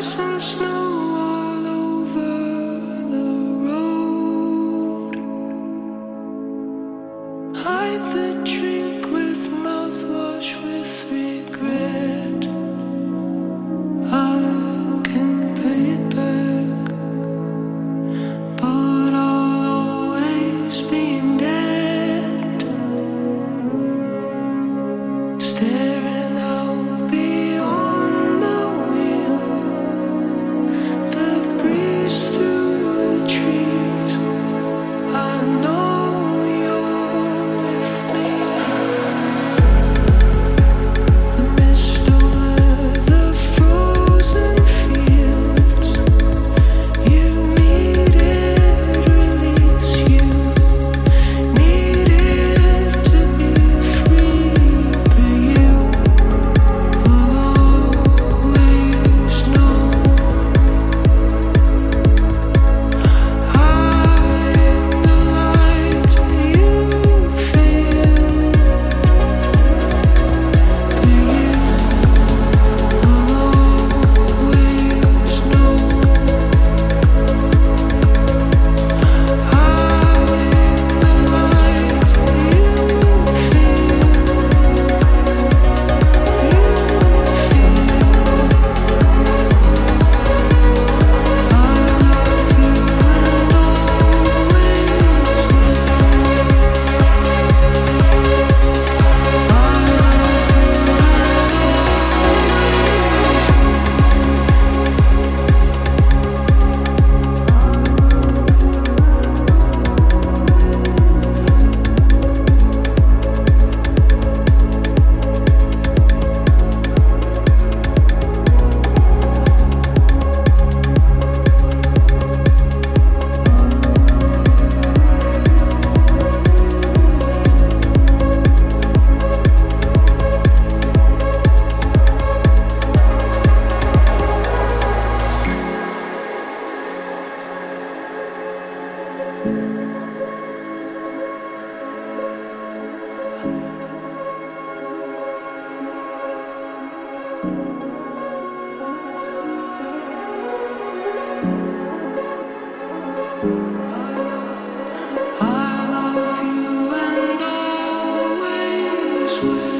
so slow swear.